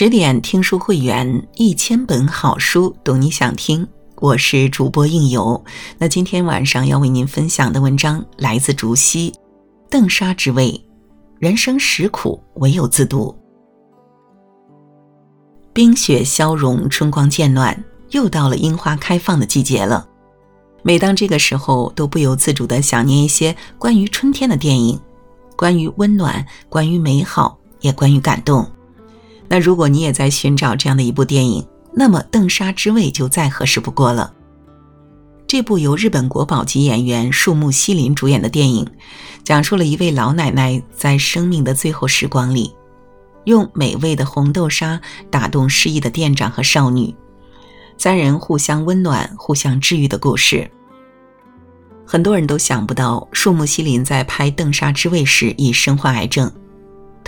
十点听书会员，一千本好书，读你想听。我是主播应由。那今天晚上要为您分享的文章来自竹溪，邓莎之味，人生实苦，唯有自渡。冰雪消融，春光渐暖，又到了樱花开放的季节了。每当这个时候，都不由自主地想念一些关于春天的电影，关于温暖，关于美好，也关于感动。那如果你也在寻找这样的一部电影，那么《邓莎之味》就再合适不过了。这部由日本国宝级演员树木希林主演的电影，讲述了一位老奶奶在生命的最后时光里，用美味的红豆沙打动失意的店长和少女，三人互相温暖、互相治愈的故事。很多人都想不到，树木希林在拍《邓莎之味》时已身患癌症。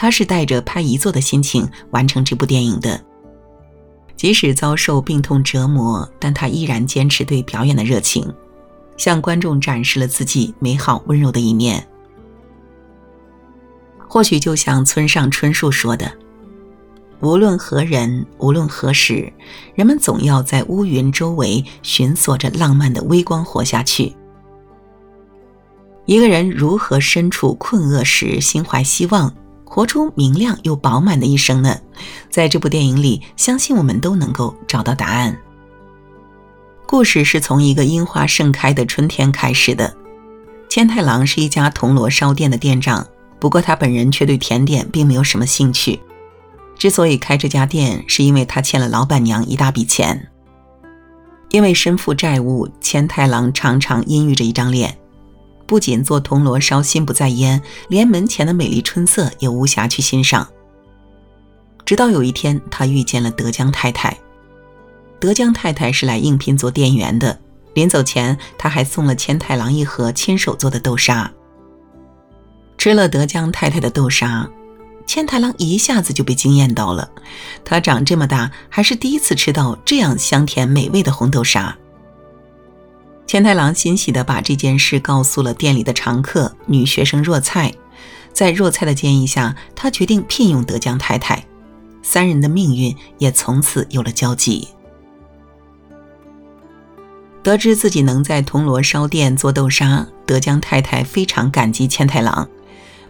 他是带着拍遗作的心情完成这部电影的，即使遭受病痛折磨，但他依然坚持对表演的热情，向观众展示了自己美好温柔的一面。或许就像村上春树说的：“无论何人，无论何时，人们总要在乌云周围寻索着浪漫的微光活下去。”一个人如何身处困厄时心怀希望？活出明亮又饱满的一生呢？在这部电影里，相信我们都能够找到答案。故事是从一个樱花盛开的春天开始的。千太郎是一家铜锣烧店的店长，不过他本人却对甜点并没有什么兴趣。之所以开这家店，是因为他欠了老板娘一大笔钱。因为身负债务，千太郎常常阴郁着一张脸。不仅做铜锣烧心不在焉，连门前的美丽春色也无暇去欣赏。直到有一天，他遇见了德江太太。德江太太是来应聘做店员的，临走前，他还送了千太郎一盒亲手做的豆沙。吃了德江太太的豆沙，千太郎一下子就被惊艳到了。他长这么大，还是第一次吃到这样香甜美味的红豆沙。千太郎欣喜地把这件事告诉了店里的常客女学生若菜，在若菜的建议下，他决定聘用德江太太，三人的命运也从此有了交集。得知自己能在铜锣烧店做豆沙，德江太太非常感激千太郎。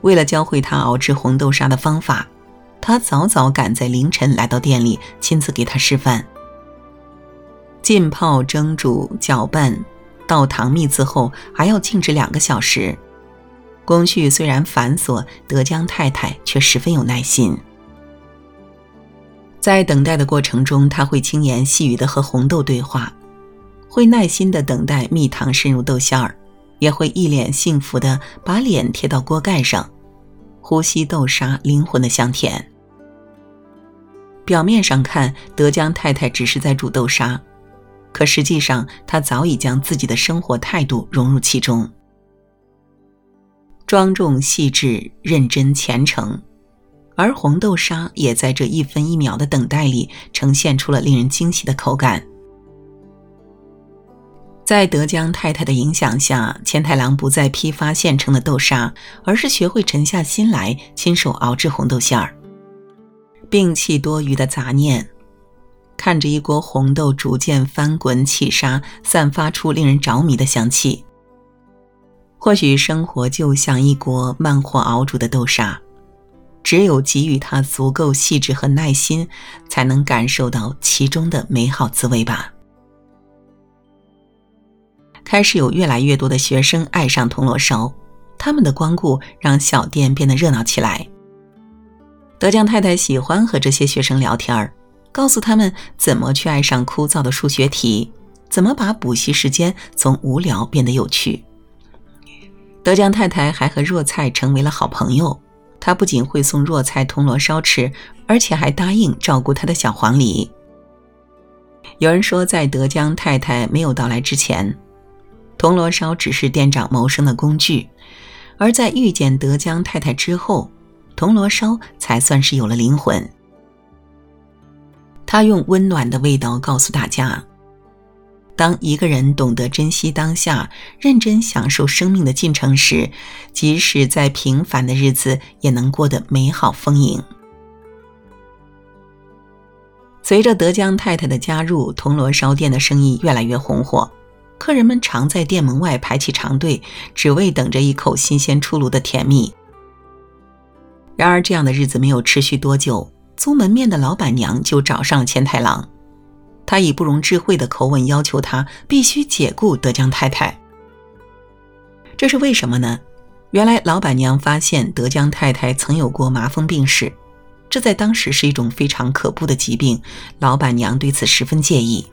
为了教会他熬制红豆沙的方法，他早早赶在凌晨来到店里，亲自给他示范浸泡、蒸煮、搅拌。倒糖蜜渍后还要静置两个小时，工序虽然繁琐，德江太太却十分有耐心。在等待的过程中，他会轻言细语地和红豆对话，会耐心地等待蜜糖渗入豆馅儿，也会一脸幸福地把脸贴到锅盖上，呼吸豆沙灵魂的香甜。表面上看，德江太太只是在煮豆沙。可实际上，他早已将自己的生活态度融入其中，庄重细致、认真虔诚，而红豆沙也在这一分一秒的等待里呈现出了令人惊喜的口感。在德江太太的影响下，千太郎不再批发现成的豆沙，而是学会沉下心来亲手熬制红豆馅儿，摒弃多余的杂念。看着一锅红豆逐渐翻滚起沙，散发出令人着迷的香气。或许生活就像一锅慢火熬煮的豆沙，只有给予它足够细致和耐心，才能感受到其中的美好滋味吧。开始有越来越多的学生爱上铜锣烧，他们的光顾让小店变得热闹起来。德江太太喜欢和这些学生聊天儿。告诉他们怎么去爱上枯燥的数学题，怎么把补习时间从无聊变得有趣。德江太太还和若菜成为了好朋友，她不仅会送若菜铜锣烧吃，而且还答应照顾她的小黄鹂。有人说，在德江太太没有到来之前，铜锣烧只是店长谋生的工具；而在遇见德江太太之后，铜锣烧才算是有了灵魂。他用温暖的味道告诉大家：当一个人懂得珍惜当下，认真享受生命的进程时，即使在平凡的日子，也能过得美好丰盈。随着德江太太的加入，铜锣烧店的生意越来越红火，客人们常在店门外排起长队，只为等着一口新鲜出炉的甜蜜。然而，这样的日子没有持续多久，租门面的老板娘就找上了千太郎，她以不容置喙的口吻要求他必须解雇德江太太。这是为什么呢？原来老板娘发现德江太太曾有过麻风病史。这在当时是一种非常可怖的疾病，老板娘对此十分介意。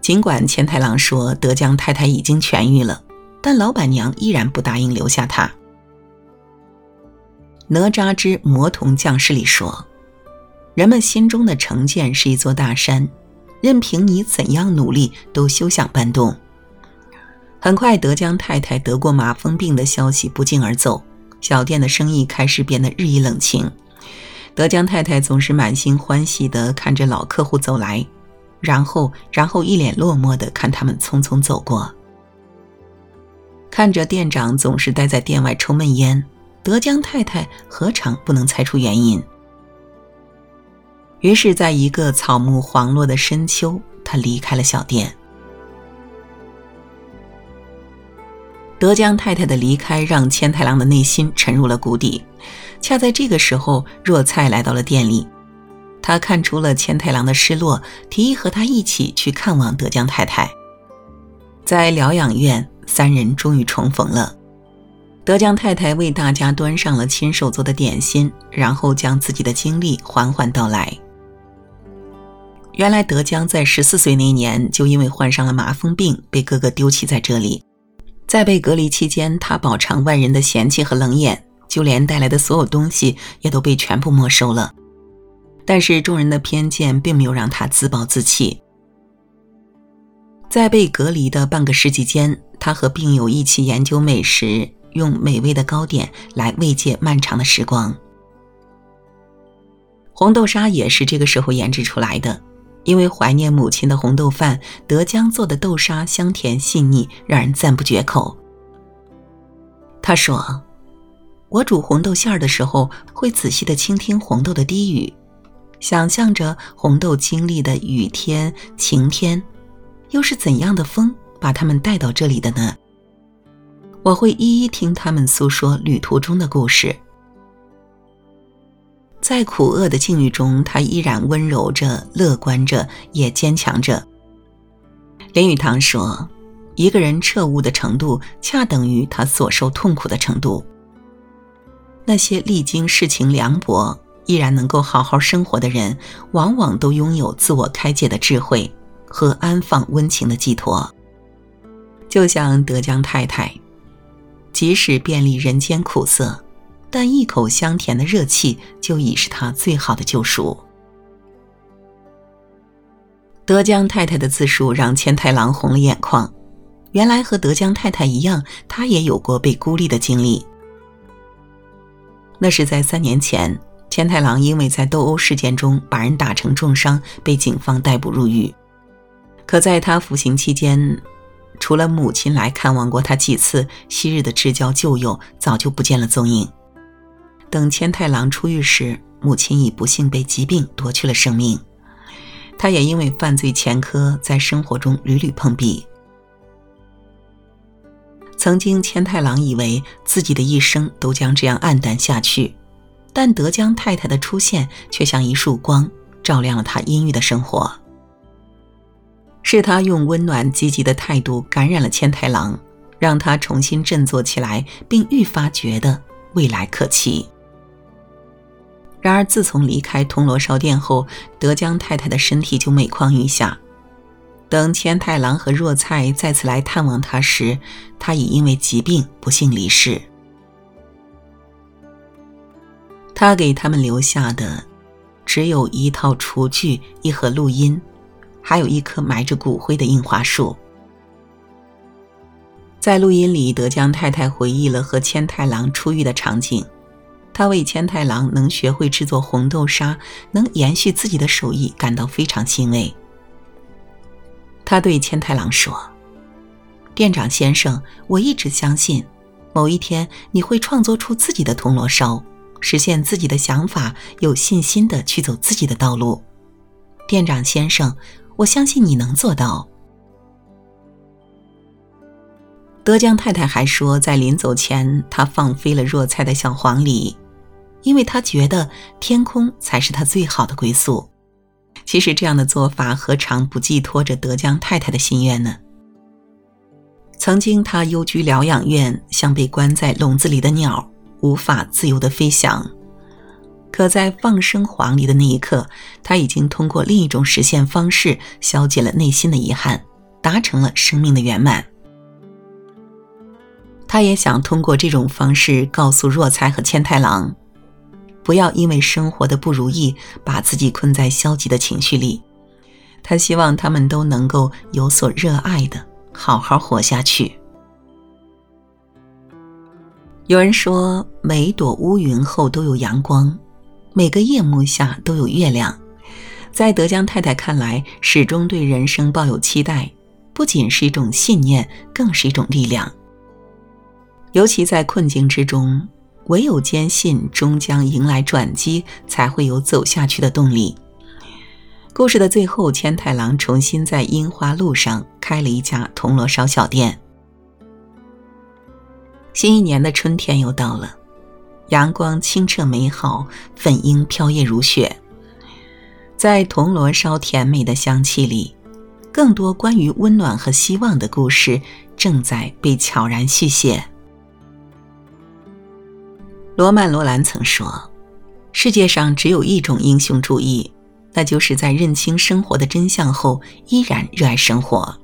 尽管千太郎说德江太太已经痊愈了，但老板娘依然不答应留下他。《哪吒之魔童降世》里说：“人们心中的成见是一座大山，任凭你怎样努力，都休想搬动。”很快，德江太太得过麻风病的消息不胫而走，小店的生意开始变得日益冷清。德江太太总是满心欢喜地看着老客户走来，然后，然后一脸落寞地看他们匆匆走过。看着店长总是待在店外抽闷烟，德江太太何尝不能猜出原因？于是，在一个草木黄落的深秋，他离开了小店。德江太太的离开让千太郎的内心沉入了谷底。恰在这个时候，若菜来到了店里，他看出了千太郎的失落，提议和他一起去看望德江太太。在疗养院，三人终于重逢了。德江太太为大家端上了亲手做的点心，然后将自己的经历缓缓道来。原来，德江在十四岁那年就因为患上了麻风病，被哥哥丢弃在这里。在被隔离期间，他饱尝万人的嫌弃和冷眼，就连带来的所有东西也都被全部没收了。但是众人的偏见并没有让他自暴自弃。在被隔离的半个世纪间，他和病友一起研究美食，用美味的糕点来慰藉漫长的时光。红豆沙也是这个时候研制出来的。因为怀念母亲的红豆饭，德江做的豆沙香甜细腻，让人赞不绝口。他说：“我煮红豆馅儿的时候，会仔细的倾听红豆的低语，想象着红豆经历的雨天、晴天，又是怎样的风把它们带到这里的呢？我会一一听他们诉说旅途中的故事。”在苦厄的境遇中，他依然温柔着、乐观着，也坚强着。林语堂说：“一个人彻悟的程度，恰等于他所受痛苦的程度。那些历经世情凉薄，依然能够好好生活的人，往往都拥有自我开解的智慧和安放温情的寄托。就像德江太太，即使遍历人间苦涩。”但一口香甜的热气就已是他最好的救赎。德江太太的自述让千太郎红了眼眶。原来和德江太太一样，他也有过被孤立的经历。那是在三年前，千太郎因为在斗殴事件中把人打成重伤，被警方逮捕入狱。可在他服刑期间，除了母亲来看望过他几次，昔日的至交旧友早就不见了踪影。等千太郎出狱时，母亲已不幸被疾病夺去了生命。他也因为犯罪前科，在生活中屡屡碰壁。曾经，千太郎以为自己的一生都将这样黯淡下去，但德江太太的出现却像一束光，照亮了他阴郁的生活。是他用温暖积极的态度感染了千太郎，让他重新振作起来，并愈发觉得未来可期。然而，自从离开铜锣烧店后，德江太太的身体就每况愈下。等千太郎和若菜再次来探望他时，他已因为疾病不幸离世。他给他们留下的，只有一套厨具、一盒录音，还有一棵埋着骨灰的樱花树。在录音里，德江太太回忆了和千太郎出狱的场景。他为千太郎能学会制作红豆沙，能延续自己的手艺感到非常欣慰。他对千太郎说：“店长先生，我一直相信，某一天你会创作出自己的铜锣烧，实现自己的想法，有信心的去走自己的道路，店长先生，我相信你能做到。”德江太太还说，在临走前，她放飞了若菜的小黄鹂，因为她觉得天空才是她最好的归宿。其实，这样的做法何尝不寄托着德江太太的心愿呢？曾经，她幽居疗养院，像被关在笼子里的鸟，无法自由地飞翔。可在放生黄鹂的那一刻，他已经通过另一种实现方式，消解了内心的遗憾，达成了生命的圆满。他也想通过这种方式告诉若才和千太郎，不要因为生活的不如意把自己困在消极的情绪里。他希望他们都能够有所热爱的好好活下去。有人说，每一朵乌云后都有阳光，每个夜幕下都有月亮。在德江太太看来，始终对人生抱有期待，不仅是一种信念，更是一种力量。尤其在困境之中，唯有坚信终将迎来转机，才会有走下去的动力。故事的最后，千太郎重新在樱花路上开了一家铜锣烧小店。新一年的春天又到了，阳光清澈美好，粉樱飘曳如雪。在铜锣烧甜美的香气里，更多关于温暖和希望的故事正在被悄然续写。罗曼·罗兰曾说：“世界上只有一种英雄主义，那就是在认清生活的真相后，依然热爱生活。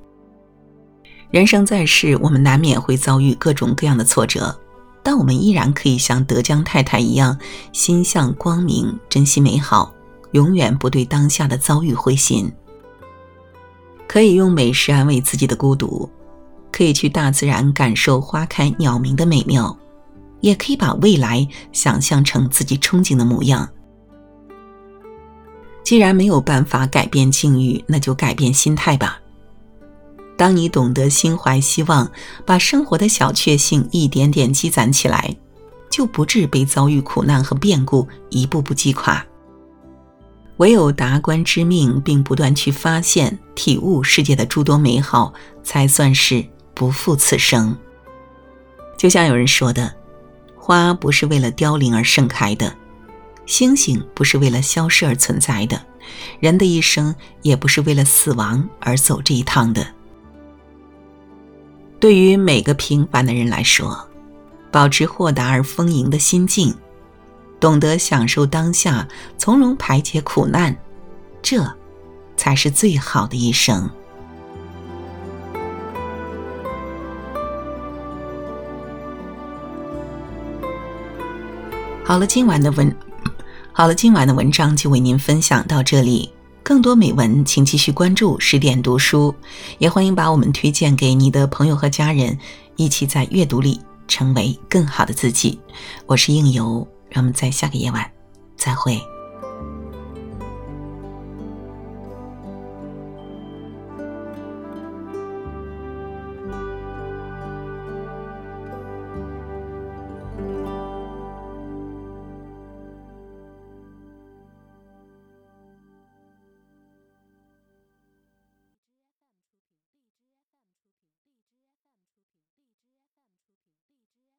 人生在世，我们难免会遭遇各种各样的挫折，但我们依然可以像德江太太一样，心向光明，珍惜美好，永远不对当下的遭遇灰心。可以用美食安慰自己的孤独，可以去大自然感受花开鸟鸣的美妙。”也可以把未来想象成自己憧憬的模样。既然没有办法改变境遇，那就改变心态吧。当你懂得心怀希望，把生活的小确幸一点点积攒起来，就不致被遭遇苦难和变故一步步击垮。唯有达观知命，并不断去发现、体悟世界的诸多美好，才算是不负此生。就像有人说的。花不是为了凋零而盛开的，星星不是为了消失而存在的，人的一生也不是为了死亡而走这一趟的。对于每个平凡的人来说，保持豁达而丰盈的心境，懂得享受当下，从容排解苦难，这，才是最好的一生。好了，今晚的文，好了，今晚的文章就为您分享到这里。更多美文，请继续关注十点读书，也欢迎把我们推荐给你的朋友和家人，一起在阅读里成为更好的自己。我是应由，让我们在下个夜晚再会。